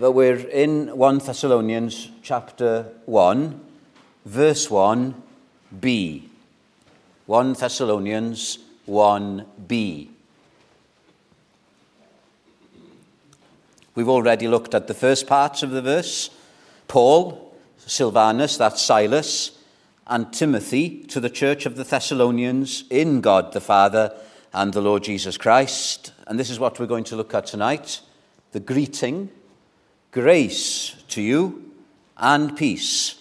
But we're in 1 Thessalonians chapter 1, verse 1b. 1 Thessalonians 1b. We've already looked at the first parts of the verse. Paul, Silvanus, that's Silas, and Timothy to the church of the Thessalonians in God the Father and the Lord Jesus Christ. And this is what we're going to look at tonight the greeting, grace to you and peace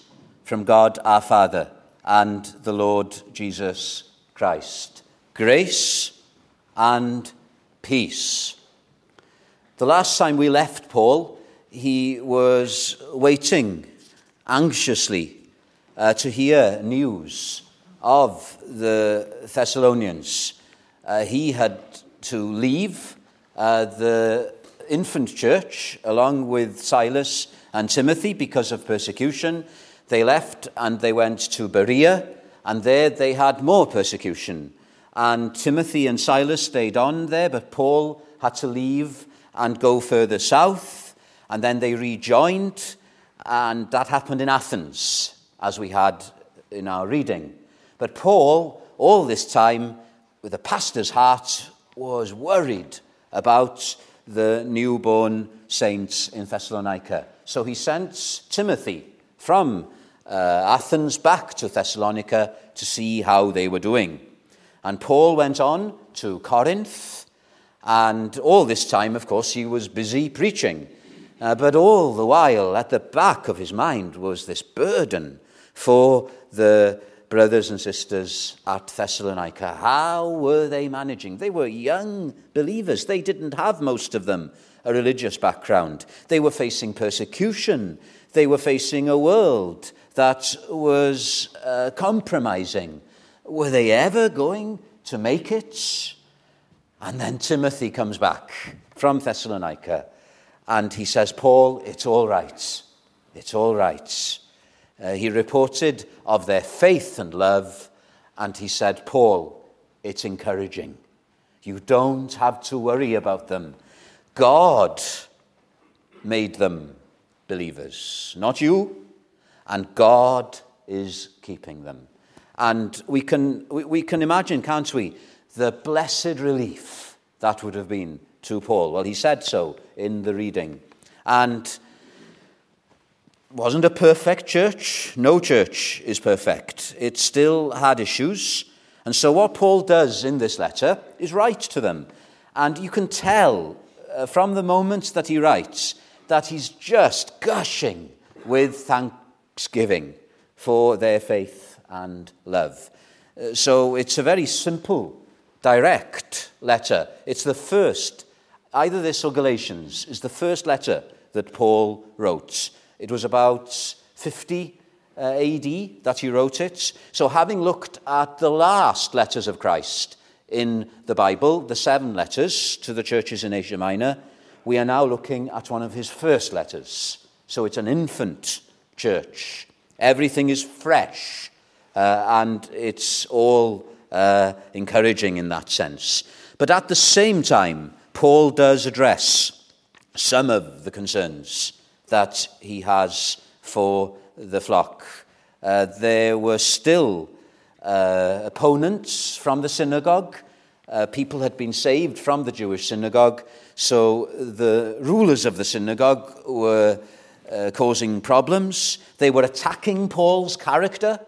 from God our Father and the Lord Jesus Christ. Grace and peace. The last time we left Paul, he was waiting anxiously uh, to hear news of the Thessalonians. Uh, he had to leave uh, the infant church along with Silas and Timothy because of persecution. They left and they went to Berea, and there they had more persecution. And Timothy and Silas stayed on there, but Paul had to leave and go further south, and then they rejoined, and that happened in Athens as we had in our reading. But Paul, all this time, with a pastor's heart, was worried about the newborn saints in Thessalonica. So he sent Timothy from uh, Athens back to Thessalonica to see how they were doing. And Paul went on to Corinth, and all this time, of course, he was busy preaching. Uh, but all the while, at the back of his mind was this burden for the brothers and sisters at Thessalonica. How were they managing? They were young believers. They didn't have, most of them, a religious background. They were facing persecution. They were facing a world that was uh, compromising. Were they ever going to make it? And then Timothy comes back from Thessalonica and he says, Paul, it's all right. It's all right. Uh, he reported of their faith and love, and he said, Paul, it's encouraging. You don't have to worry about them. God made them believers, not you, and God is keeping them. And we can, we, we can imagine, can't we, the blessed relief that would have been to Paul. Well, he said so in the reading. And wasn't a perfect church. No church is perfect. It still had issues. And so, what Paul does in this letter is write to them. And you can tell uh, from the moment that he writes that he's just gushing with thanksgiving for their faith and love. Uh, so, it's a very simple, direct letter. It's the first, either this or Galatians, is the first letter that Paul wrote. It was about 50 uh, AD that he wrote it. So, having looked at the last letters of Christ in the Bible, the seven letters to the churches in Asia Minor, we are now looking at one of his first letters. So, it's an infant church. Everything is fresh, uh, and it's all uh, encouraging in that sense. But at the same time, Paul does address some of the concerns that he has for the flock. Uh, there were still uh, opponents from the synagogue. Uh, people had been saved from the Jewish synagogue, so the rulers of the synagogue were uh, causing problems. They were attacking Paul's character.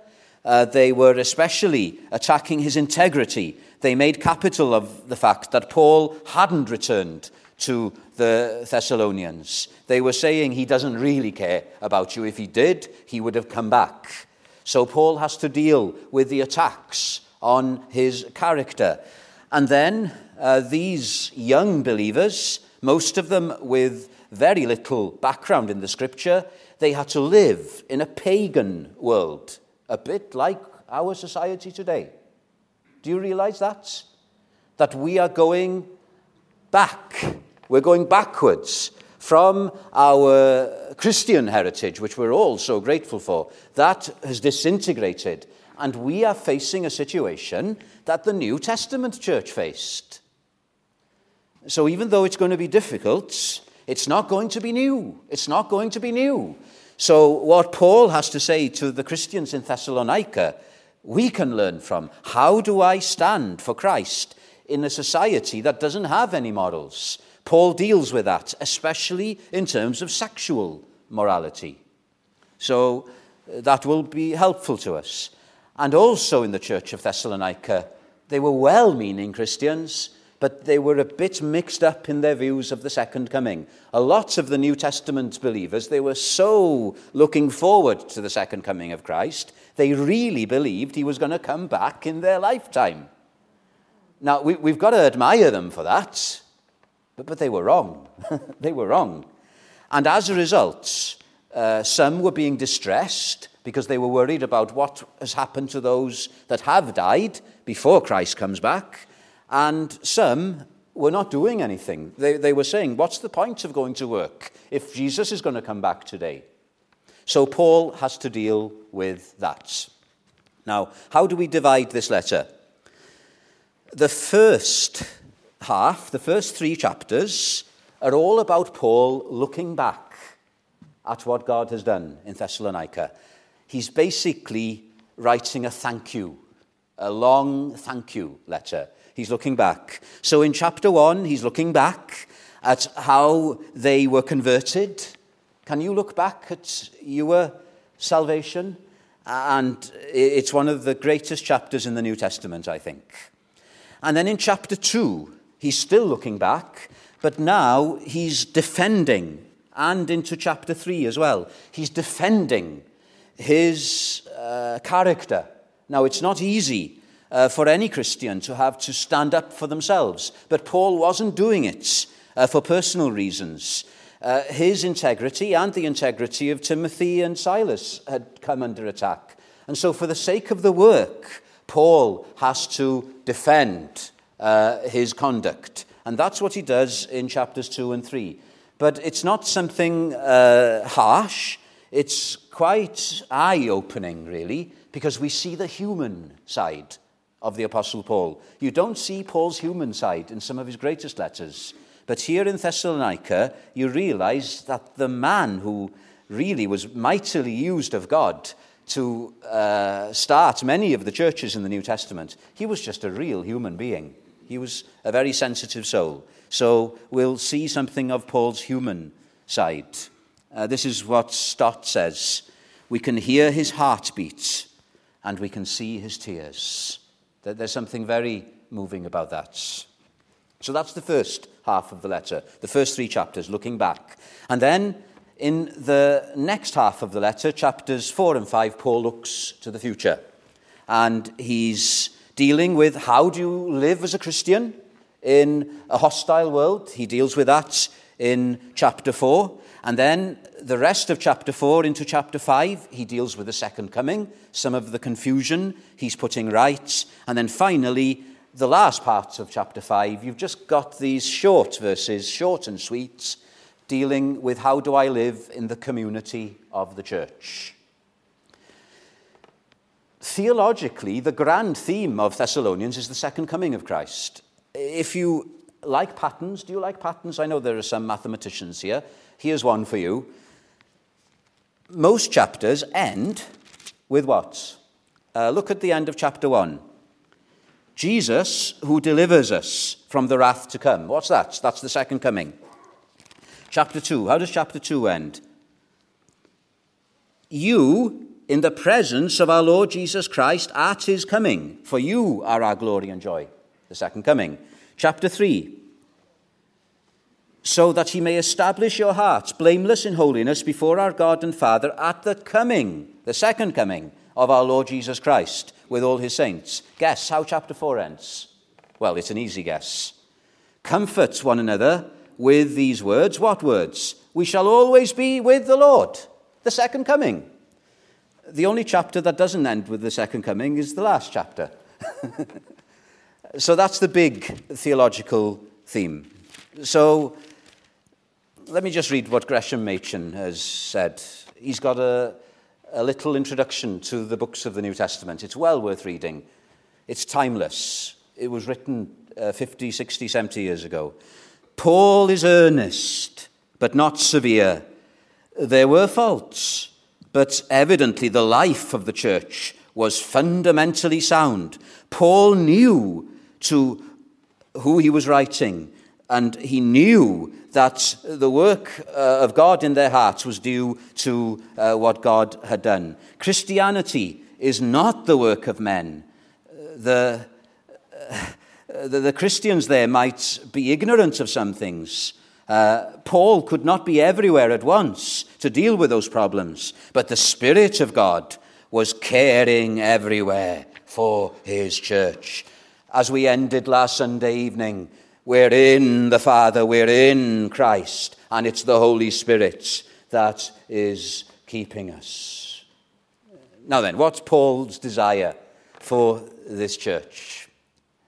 Uh, they were especially attacking his integrity. They made capital of the fact that Paul hadn't returned to the Thessalonians. They were saying he doesn't really care about you. If he did, he would have come back. So Paul has to deal with the attacks on his character. And then uh, these young believers, most of them with very little background in the scripture, they had to live in a pagan world, a bit like our society today. Do you realize that? That we are going back we're going backwards from our Christian heritage, which we're all so grateful for. That has disintegrated. And we are facing a situation that the New Testament church faced. So even though it's going to be difficult, It's not going to be new. It's not going to be new. So, what Paul has to say to the Christians in Thessalonica, we can learn from. How do I stand for Christ in a society that doesn't have any morals? Paul deals with that, especially in terms of sexual morality. So, uh, that will be helpful to us. And also in the church of Thessalonica, they were well meaning Christians but they were a bit mixed up in their views of the second coming. A lot of the New Testament believers, they were so looking forward to the second coming of Christ, they really believed he was going to come back in their lifetime. Now, we, have got to admire them for that, but, but they were wrong. they were wrong. And as a result, uh, some were being distressed because they were worried about what has happened to those that have died before Christ comes back. And some were not doing anything. They, they were saying, What's the point of going to work if Jesus is going to come back today? So Paul has to deal with that. Now, how do we divide this letter? The first half, the first three chapters, are all about Paul looking back at what God has done in Thessalonica. He's basically writing a thank you, a long thank you letter. He's looking back. So in chapter 1, he's looking back at how they were converted. Can you look back at your salvation? And it's one of the greatest chapters in the New Testament, I think. And then in chapter 2, he's still looking back, but now he's defending, and into chapter 3 as well. He's defending his uh, character. Now, it's not easy uh, for any Christian to have to stand up for themselves. But Paul wasn't doing it uh, for personal reasons. Uh, his integrity and the integrity of Timothy and Silas had come under attack. And so, for the sake of the work, Paul has to defend uh, his conduct. And that's what he does in chapters 2 and 3. But it's not something uh, harsh, it's quite eye opening, really, because we see the human side of the Apostle Paul. You don't see Paul's human side in some of his greatest letters. But here in Thessalonica, you realize that the man who really was mightily used of God to uh, start many of the churches in the New Testament, he was just a real human being. He was a very sensitive soul. So we'll see something of Paul's human side. Uh, this is what Stott says We can hear his heartbeat and we can see his tears. There's something very moving about that. So that's the first half of the letter, the first three chapters, looking back. And then in the next half of the letter, chapters four and five, Paul looks to the future. And he's dealing with how do you live as a Christian in a hostile world. He deals with that in chapter four. And then the rest of chapter 4 into chapter 5, he deals with the second coming, some of the confusion he's putting right. And then finally, the last part of chapter 5, you've just got these short verses, short and sweet, dealing with how do I live in the community of the church. Theologically, the grand theme of Thessalonians is the second coming of Christ. If you like patterns, do you like patterns? I know there are some mathematicians here. Here's one for you. Most chapters end with what? Uh, look at the end of chapter 1. Jesus, who delivers us from the wrath to come. What's that? That's the second coming. Chapter 2. How does chapter 2 end? You, in the presence of our Lord Jesus Christ at his coming, for you are our glory and joy. The second coming. Chapter 3 so that he may establish your hearts blameless in holiness before our God and Father at the coming, the second coming of our Lord Jesus Christ with all his saints. Guess how chapter 4 ends? Well, it's an easy guess. Comfort one another with these words. What words? We shall always be with the Lord. The second coming. The only chapter that doesn't end with the second coming is the last chapter. so that's the big theological theme. So let me just read what Gresham Machen has said. He's got a, a little introduction to the books of the New Testament. It's well worth reading. It's timeless. It was written uh, 50, 60, 70 years ago. Paul is earnest, but not severe. There were faults, but evidently the life of the church was fundamentally sound. Paul knew to who he was writing, and he knew that the work uh, of God in their hearts was due to uh, what God had done. Christianity is not the work of men. The, uh, the, the, Christians there might be ignorant of some things. Uh, Paul could not be everywhere at once to deal with those problems, but the Spirit of God was caring everywhere for his church. As we ended last Sunday evening, we're in the Father, we're in Christ, and it's the Holy Spirit that is keeping us. Now then, what's Paul's desire for this church?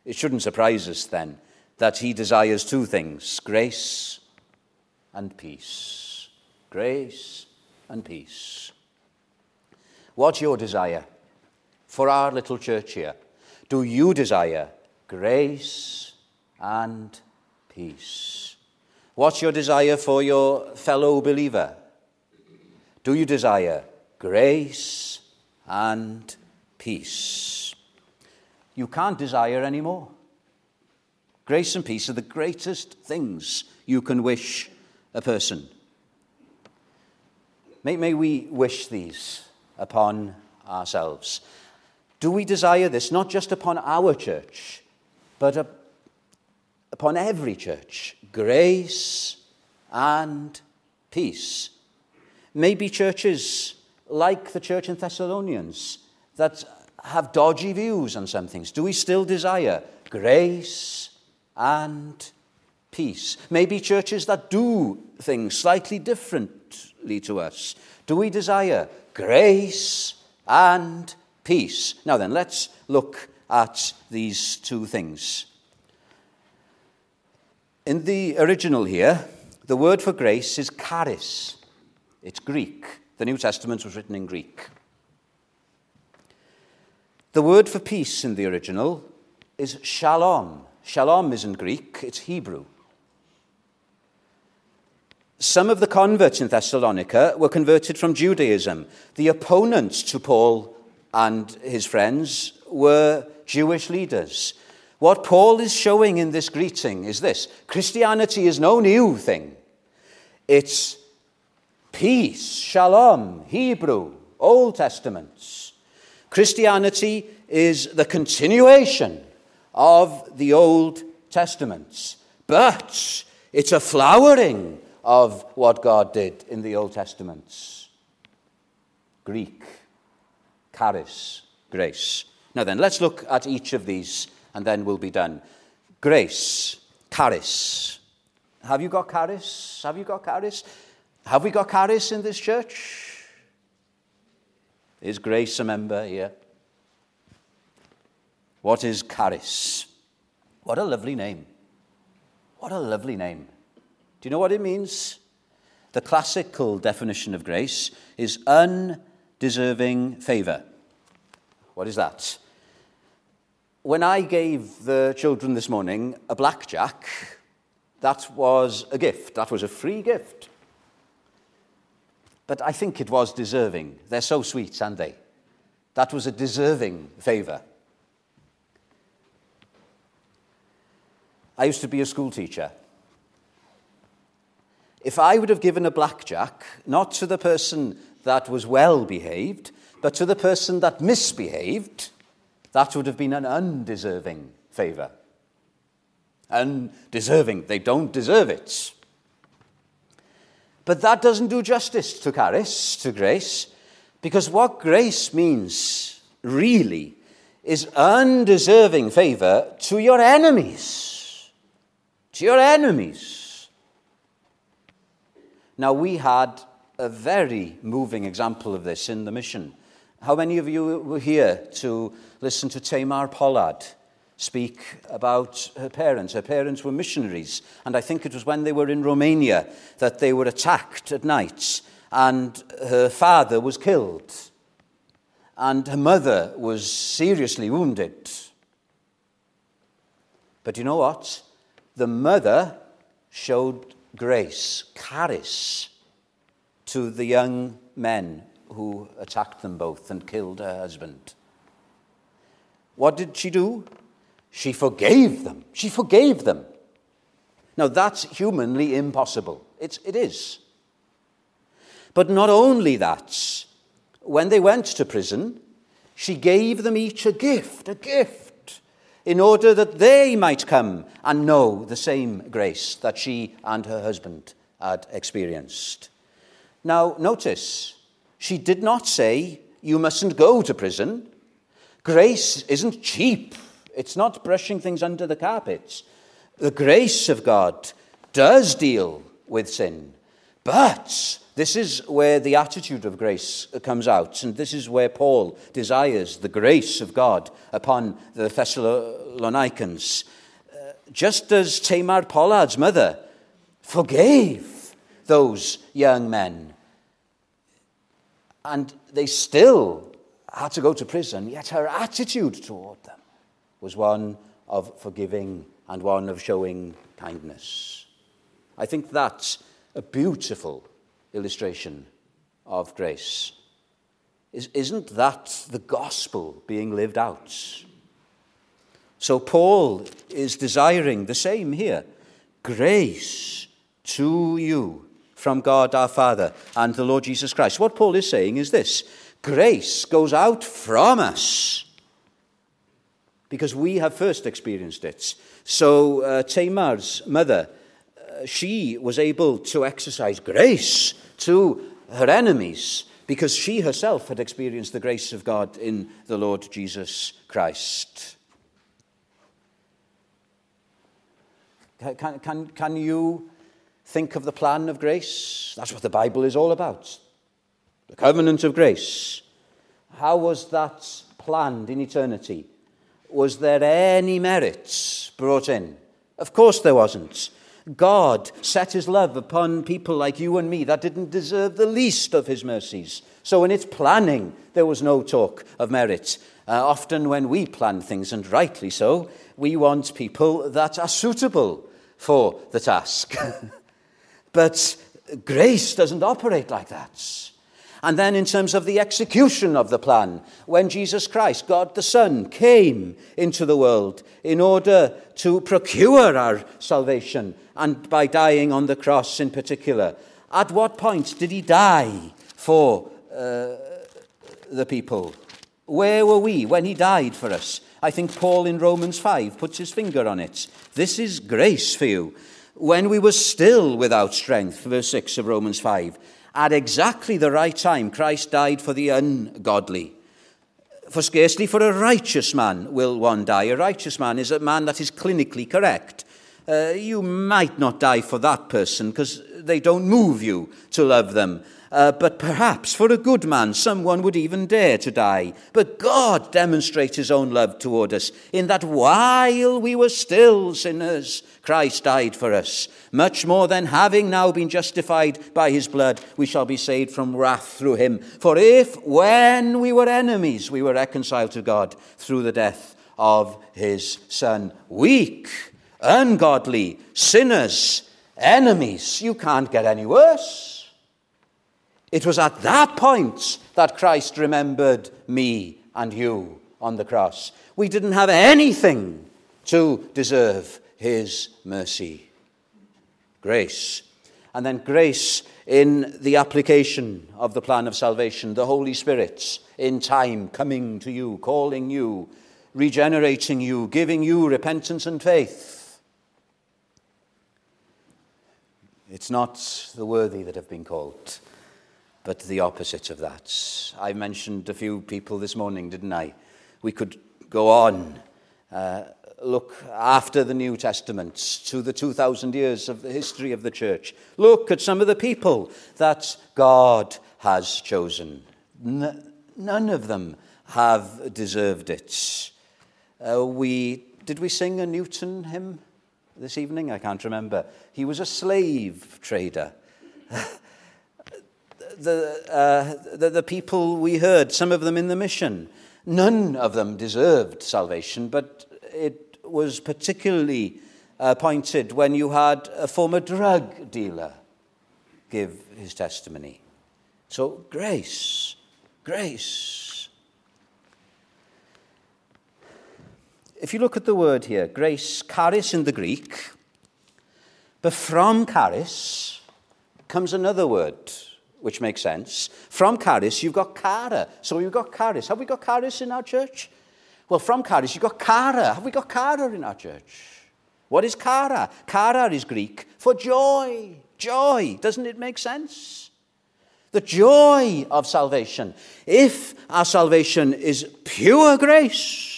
It shouldn't surprise us then that he desires two things grace and peace. Grace and peace. What's your desire for our little church here? Do you desire grace and peace? What's your desire for your fellow believer? Do you desire grace and peace? You can't desire any more. Grace and peace are the greatest things you can wish a person. May, may we wish these upon ourselves. Do we desire this not just upon our church, but upon every church? Grace and peace. Maybe churches like the church in Thessalonians that have dodgy views on some things. Do we still desire grace and peace? Maybe churches that do things slightly differently to us. Do we desire grace and peace. Now then, let's look at these two things. In the original here, the word for grace is charis. It's Greek. The New Testament was written in Greek. The word for peace in the original is shalom. Shalom isn't Greek, it's Hebrew. Some of the converts in Thessalonica were converted from Judaism. The opponents to Paul and his friends were Jewish leaders. What Paul is showing in this greeting is this Christianity is no new thing. It's peace, shalom, Hebrew, Old Testaments. Christianity is the continuation of the Old Testaments, but it's a flowering of what God did in the Old Testaments. Greek, charis, grace. Now then, let's look at each of these and then we'll be done. Grace, charis. Have you got charis? Have you got charis? Have we got charis in this church? Is Grace a member here? What is charis? What a lovely name. What a lovely name. Do you know what it means? The classical definition of grace is undeserving favor. What is that? When I gave the children this morning a blackjack, that was a gift. That was a free gift. But I think it was deserving. They're so sweet, aren't they? That was a deserving favor. I used to be a school teacher. If I would have given a blackjack, not to the person that was well behaved, but to the person that misbehaved, that would have been an undeserving favour. Undeserving. They don't deserve it. But that doesn't do justice to charis, to grace, because what grace means, really, is undeserving favour to your enemies. To your enemies. Now, we had a very moving example of this in the mission. How many of you were here to listen to Tamar Pollard speak about her parents? Her parents were missionaries, and I think it was when they were in Romania that they were attacked at night, and her father was killed, and her mother was seriously wounded. But you know what? The mother showed grace, charis, to the young men who attacked them both and killed her husband. What did she do? She forgave them. She forgave them. Now, that's humanly impossible. It's, it is. But not only that, when they went to prison, she gave them each a gift, a gift, in order that they might come and know the same grace that she and her husband had experienced. Now, notice, she did not say, You mustn't go to prison. Grace isn't cheap, it's not brushing things under the carpet. The grace of God does deal with sin, but this is where the attitude of grace comes out, and this is where Paul desires the grace of God upon the Thessalonians. Uh, just as Tamar Pollard's mother forgave those young men, and they still had to go to prison, yet her attitude toward them was one of forgiving and one of showing kindness. I think that's a beautiful illustration of grace. Isn't that the gospel being lived out? So, Paul is desiring the same here grace to you from God our Father and the Lord Jesus Christ. What Paul is saying is this grace goes out from us because we have first experienced it. So, uh, Tamar's mother, she was able to exercise grace to her enemies because she herself had experienced the grace of God in the Lord Jesus Christ. Can, can, can you think of the plan of grace? That's what the Bible is all about. The covenant of grace. How was that planned in eternity? Was there any merit brought in? Of course there wasn't. God set his love upon people like you and me that didn't deserve the least of his mercies. So in its planning, there was no talk of merit. Uh, often when we plan things, and rightly so, we want people that are suitable for the task. but grace doesn't operate like that. And then, in terms of the execution of the plan, when Jesus Christ, God the Son, came into the world in order to procure our salvation, and by dying on the cross in particular, at what point did he die for uh, the people? Where were we when he died for us? I think Paul in Romans 5 puts his finger on it. This is grace for you. When we were still without strength, verse 6 of Romans 5, at exactly the right time, Christ died for the ungodly. For scarcely for a righteous man will one die. A righteous man is a man that is clinically correct. Uh, you might not die for that person because they don't move you to love them. Uh, but perhaps for a good man, someone would even dare to die. But God demonstrates his own love toward us in that while we were still sinners, Christ died for us. Much more than having now been justified by his blood, we shall be saved from wrath through him. For if, when we were enemies, we were reconciled to God through the death of his Son, weak, ungodly, sinners, enemies, you can't get any worse. It was at that point that Christ remembered me and you on the cross. We didn't have anything to deserve his mercy. Grace. And then grace in the application of the plan of salvation, the Holy Spirit in time coming to you, calling you, regenerating you, giving you repentance and faith. It's not the worthy that have been called but the opposite of that. I mentioned a few people this morning, didn't I? We could go on. Uh, look after the New Testament to the 2,000 years of the history of the church. Look at some of the people that God has chosen. N- none of them have deserved it. Uh, we, did we sing a Newton hymn this evening? I can't remember. He was a slave trader. the, uh, the, the people we heard, some of them in the mission, none of them deserved salvation, but it was particularly pointed when you had a former drug dealer give his testimony. So, grace, grace. If you look at the word here, grace, charis in the Greek, but from charis comes another word which makes sense. From charis, you've got chara. So you've got charis. Have we got charis in our church? Well, from charis, you've got chara. Have we got chara in our church? What is chara? Chara is Greek for joy. Joy. Doesn't it make sense? The joy of salvation. If our salvation is pure grace,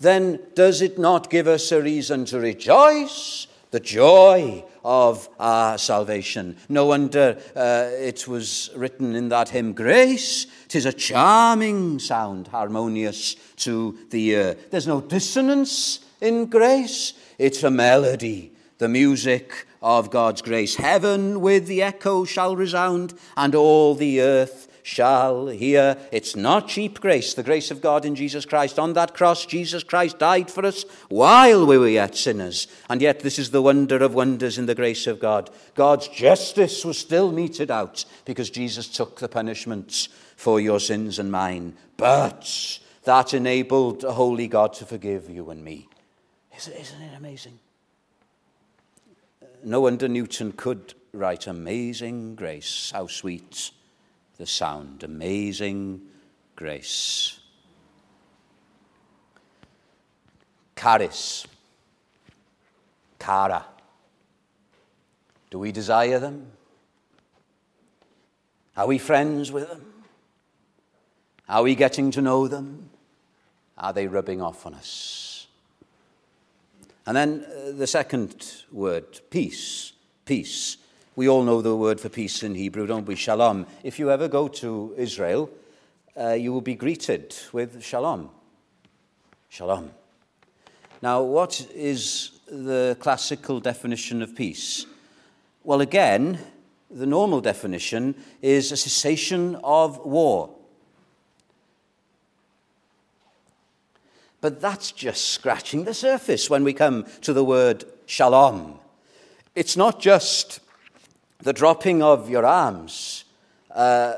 then does it not give us a reason to rejoice? The joy of our salvation. No wonder uh, it was written in that hymn, Grace, tis a charming sound, harmonious to the ear. There's no dissonance in grace, it's a melody, the music of God's grace. Heaven with the echo shall resound, and all the earth shall hear. It's not cheap grace, the grace of God in Jesus Christ. On that cross, Jesus Christ died for us while we were yet sinners. And yet, this is the wonder of wonders in the grace of God. God's justice was still meted out because Jesus took the punishments for your sins and mine. But that enabled a holy God to forgive you and me. Isn't it amazing? No wonder Newton could write Amazing Grace. How sweet the sound. Amazing grace. Charis. Chara. Do we desire them? Are we friends with them? Are we getting to know them? Are they rubbing off on us? And then uh, the second word, peace. Peace. We all know the word for peace in Hebrew, don't we? Shalom. If you ever go to Israel, uh, you will be greeted with shalom. Shalom. Now, what is the classical definition of peace? Well, again, the normal definition is a cessation of war. But that's just scratching the surface when we come to the word shalom. It's not just the dropping of your arms, uh,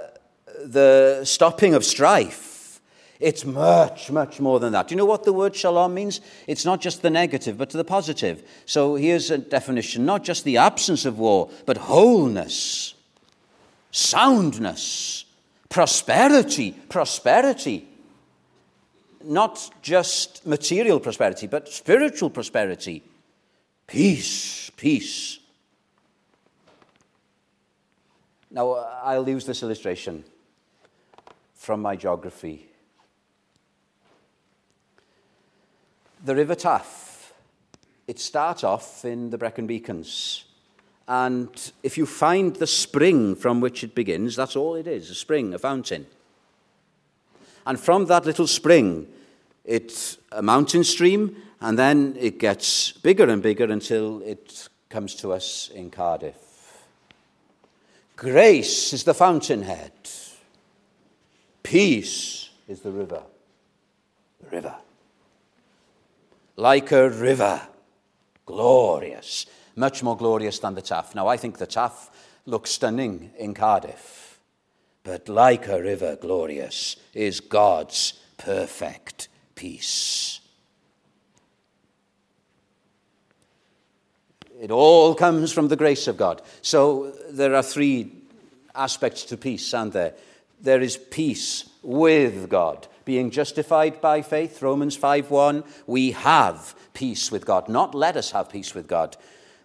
the stopping of strife. It's much, much more than that. Do you know what the word shalom means? It's not just the negative, but the positive. So here's a definition not just the absence of war, but wholeness, soundness, prosperity, prosperity. Not just material prosperity, but spiritual prosperity. Peace, peace. Now, I'll use this illustration from my geography. The River Taff, it starts off in the Brecon Beacons. And if you find the spring from which it begins, that's all it is a spring, a fountain. And from that little spring, it's a mountain stream, and then it gets bigger and bigger until it comes to us in Cardiff. Grace is the fountainhead. Peace is the river. The river. Like a river. Glorious. Much more glorious than the Taff. Now, I think the Taff looks stunning in Cardiff. But like a river glorious is God's perfect peace. It all comes from the grace of God. So there are three aspects to peace, aren't there? There is peace with God. Being justified by faith, Romans 5:1, we have peace with God. Not let us have peace with God.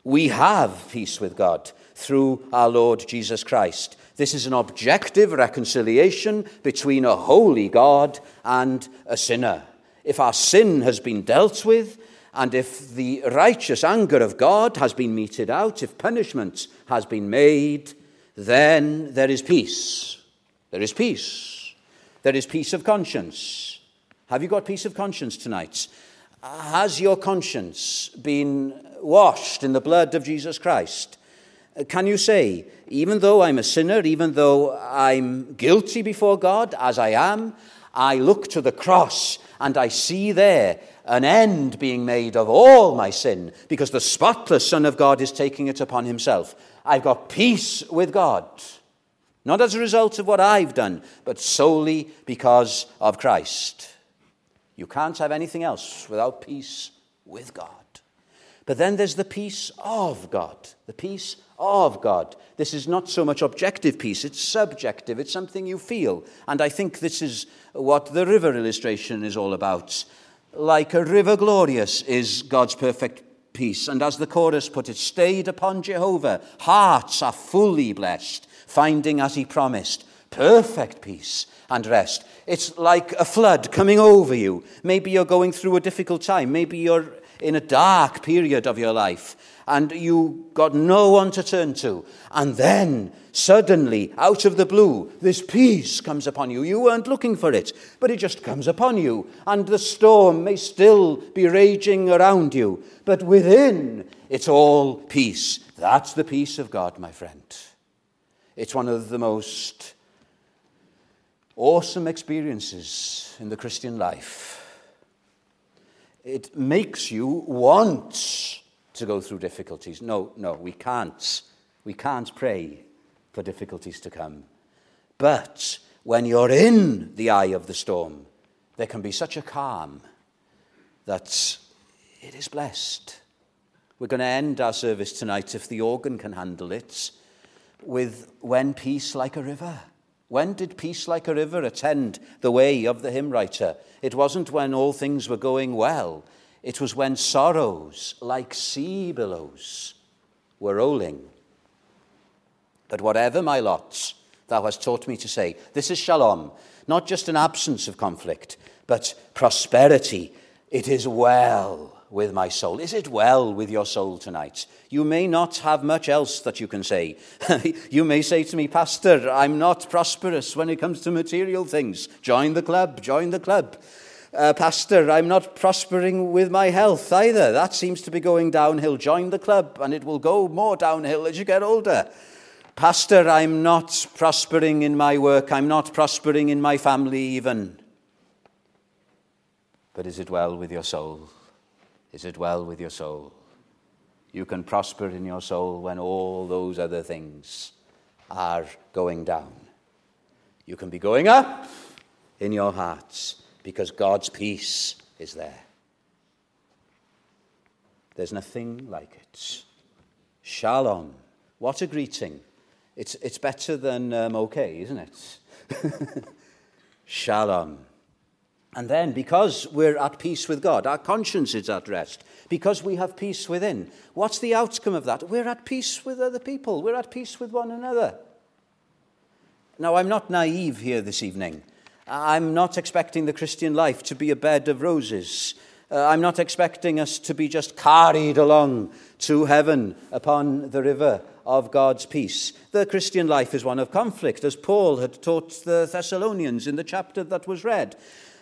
We have peace with God through our Lord Jesus Christ. This is an objective reconciliation between a holy God and a sinner. If our sin has been dealt with, and if the righteous anger of God has been meted out, if punishment has been made, then there is peace. There is peace. There is peace of conscience. Have you got peace of conscience tonight? Has your conscience been washed in the blood of Jesus Christ? Can you say, even though I'm a sinner, even though I'm guilty before God, as I am, I look to the cross and I see there an end being made of all my sin because the spotless Son of God is taking it upon himself. I've got peace with God. Not as a result of what I've done, but solely because of Christ. You can't have anything else without peace with God. But then there's the peace of God. The peace of God. This is not so much objective peace, it's subjective, it's something you feel. And I think this is what the river illustration is all about. Like a river glorious is God's perfect peace. And as the chorus put it, stayed upon Jehovah, hearts are fully blessed, finding as he promised perfect peace and rest. It's like a flood coming over you. Maybe you're going through a difficult time. Maybe you're in a dark period of your life and you got no one to turn to. And then, suddenly, out of the blue, this peace comes upon you. You weren't looking for it, but it just comes upon you. And the storm may still be raging around you, but within, it's all peace. That's the peace of God, my friend. It's one of the most awesome experiences in the Christian life. It makes you want to go through difficulties. No, no, we can't. We can't pray for difficulties to come. But when you're in the eye of the storm, there can be such a calm that it is blessed. We're going to end our service tonight, if the organ can handle it, with When Peace Like a River. When did peace like a river attend the way of the hymn writer? It wasn't when all things were going well. It was when sorrows, like sea billows, were rolling. But whatever my lots, thou hast taught me to say, this is shalom, not just an absence of conflict, but prosperity. It is well with my soul. Is it well with your soul tonight? You may not have much else that you can say. you may say to me, Pastor, I'm not prosperous when it comes to material things. Join the club, join the club uh, Pastor, I'm not prospering with my health either. That seems to be going downhill. Join the club, and it will go more downhill as you get older. Pastor, I'm not prospering in my work. I'm not prospering in my family, even. But is it well with your soul? Is it well with your soul? You can prosper in your soul when all those other things are going down. You can be going up in your hearts because God's peace is there. There's nothing like it. Shalom. What a greeting. It's, it's better than um, okay, isn't it? Shalom. And then, because we're at peace with God, our conscience is at rest, because we have peace within, what's the outcome of that? We're at peace with other people, we're at peace with one another. Now, I'm not naive here this evening. I'm not expecting the Christian life to be a bed of roses. Uh, I'm not expecting us to be just carried along to heaven upon the river of God's peace. The Christian life is one of conflict, as Paul had taught the Thessalonians in the chapter that was read.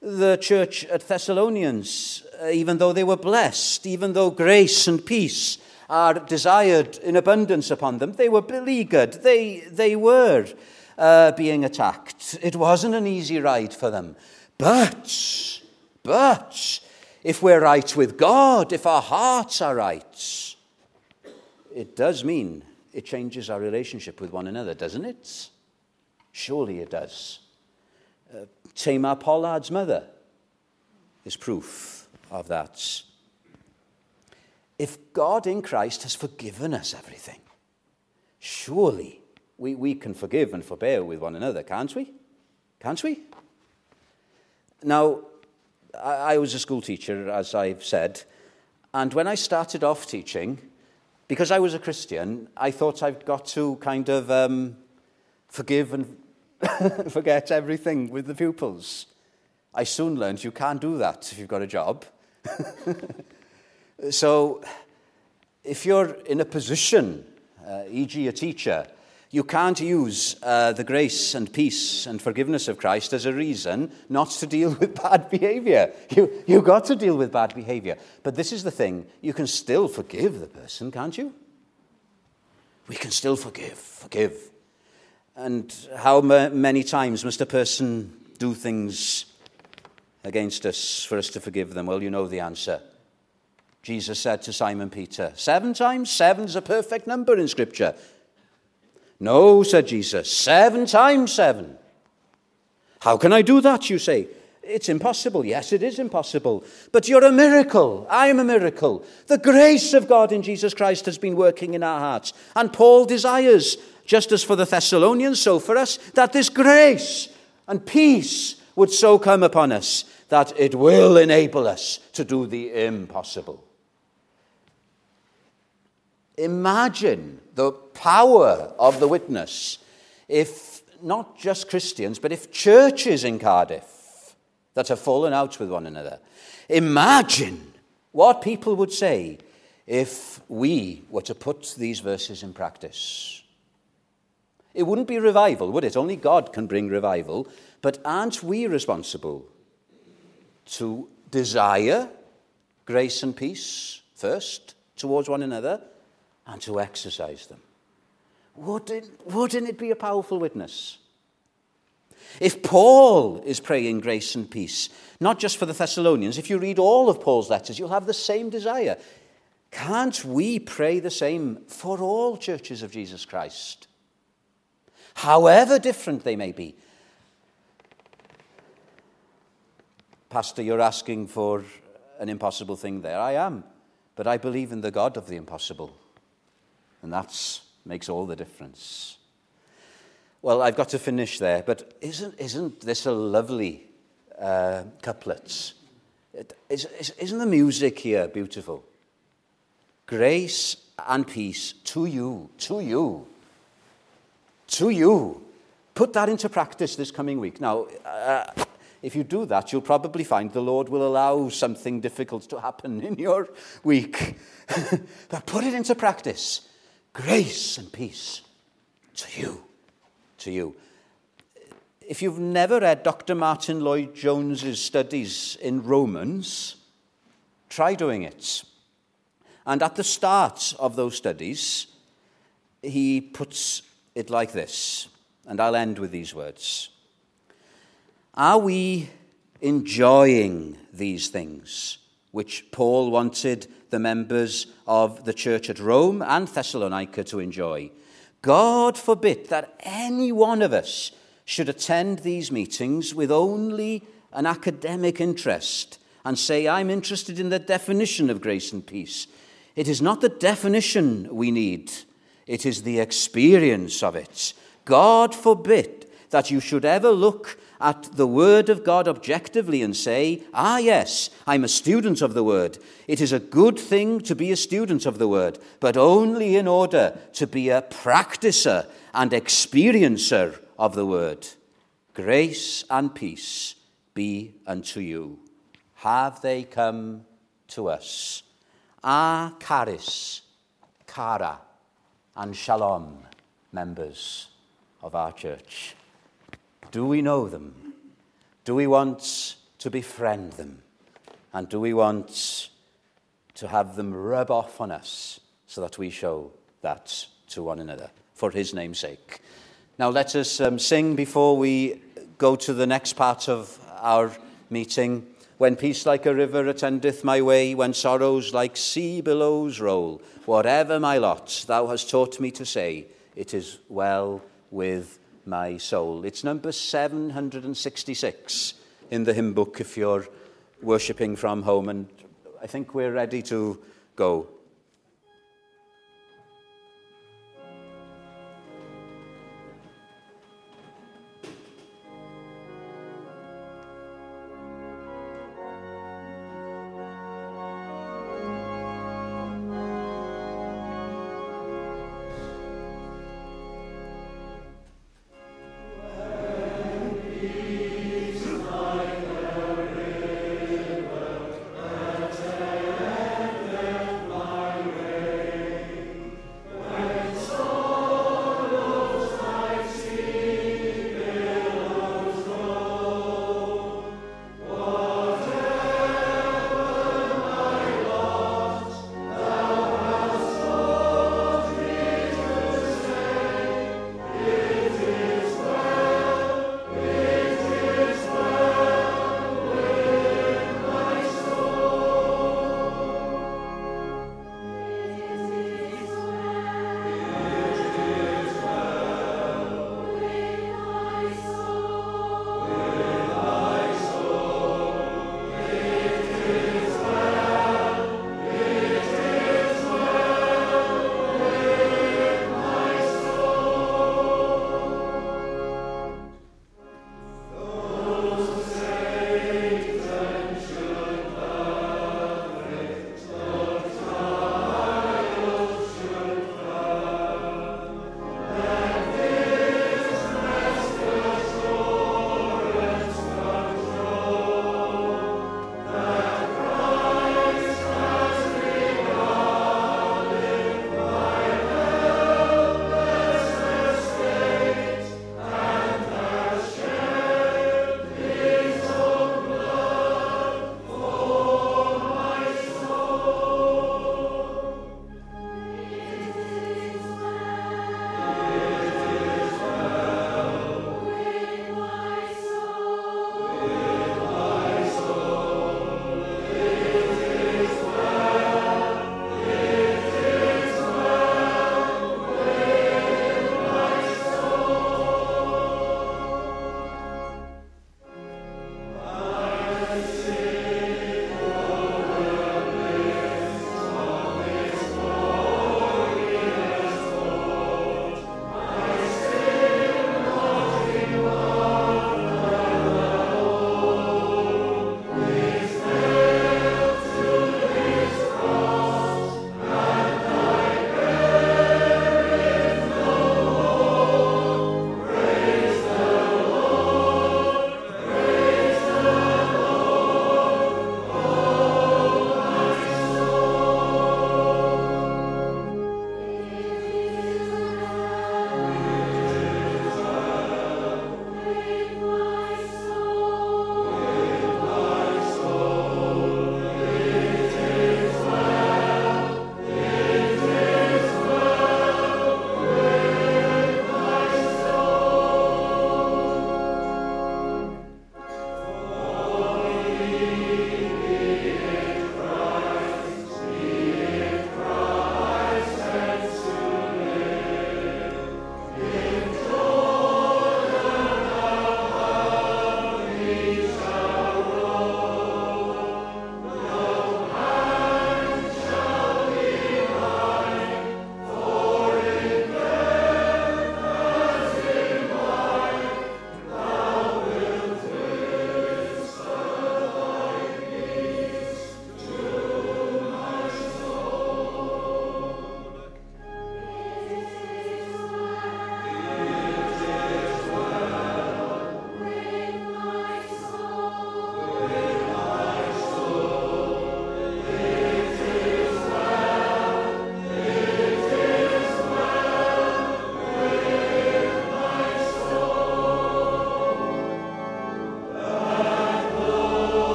The church at Thessalonians, uh, even though they were blessed, even though grace and peace are desired in abundance upon them, they were beleaguered. They, they were uh, being attacked. It wasn't an easy ride for them. But, but, if we're right with God, if our hearts are right, it does mean it changes our relationship with one another, doesn't it? Surely it does. Uh, Tamar Pollard's mother is proof of that. If God in Christ has forgiven us everything, surely we, we can forgive and forbear with one another, can't we? Can't we? Now, I, I was a school teacher, as I've said, and when I started off teaching, because I was a Christian, I thought I've got to kind of um, forgive and forget everything with the pupils. I soon learned you can't do that if you've got a job. so, if you're in a position, uh, e.g., a teacher, you can't use uh, the grace and peace and forgiveness of Christ as a reason not to deal with bad behavior. You, you've got to deal with bad behavior. But this is the thing you can still forgive the person, can't you? We can still forgive, forgive. And how many times must a person do things against us for us to forgive them? Well, you know the answer. Jesus said to Simon Peter, Seven times? Seven's a perfect number in Scripture. No, said Jesus, seven times seven. How can I do that, you say? It's impossible. Yes, it is impossible. But you're a miracle. I'm a miracle. The grace of God in Jesus Christ has been working in our hearts. And Paul desires, just as for the Thessalonians, so for us, that this grace and peace would so come upon us that it will enable us to do the impossible. Imagine the power of the witness if not just Christians, but if churches in Cardiff that have fallen out with one another, imagine what people would say if we were to put these verses in practice. It wouldn't be revival, would it? Only God can bring revival. But aren't we responsible to desire grace and peace first towards one another and to exercise them? Wouldn't, wouldn't it be a powerful witness? If Paul is praying grace and peace, not just for the Thessalonians, if you read all of Paul's letters, you'll have the same desire. Can't we pray the same for all churches of Jesus Christ? However different they may be. Pastor, you're asking for an impossible thing there. I am. But I believe in the God of the impossible. And that makes all the difference. Well, I've got to finish there, but isn't, isn't this a lovely uh, couplet? Is, isn't the music here beautiful? Grace and peace to you, to you, to you. Put that into practice this coming week. Now, uh, if you do that, you'll probably find the Lord will allow something difficult to happen in your week. but put it into practice grace and peace to you. To you. If you've never read Dr. Martyn Lloyd-Jones's studies in Romans, try doing it. And at the start of those studies, he puts it like this, and I'll end with these words Are we enjoying these things which Paul wanted the members of the church at Rome and Thessalonica to enjoy. God forbid that any one of us should attend these meetings with only an academic interest and say, I'm interested in the definition of grace and peace. It is not the definition we need, it is the experience of it. God forbid that you should ever look at the Word of God objectively and say, ah, yes, I'm a student of the Word. It is a good thing to be a student of the Word, but only in order to be a practicer and experiencer of the Word. Grace and peace be unto you. Have they come to us? Ah, charis, Cara, and Shalom, members of our church. Do we know them? Do we want to befriend them? And do we want to have them rub off on us so that we show that to one another for his name's sake? Now, let us um, sing before we go to the next part of our meeting. When peace like a river attendeth my way, when sorrows like sea billows roll, whatever my lot, thou hast taught me to say, it is well with my soul. It's number 766 in the hymn book if you're worshipping from home, and I think we're ready to go.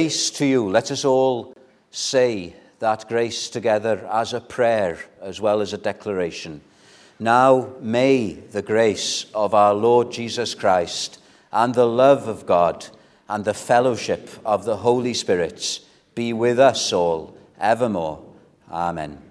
Grace to you. Let us all say that grace together as a prayer as well as a declaration. Now may the grace of our Lord Jesus Christ and the love of God and the fellowship of the Holy Spirit be with us all evermore. Amen.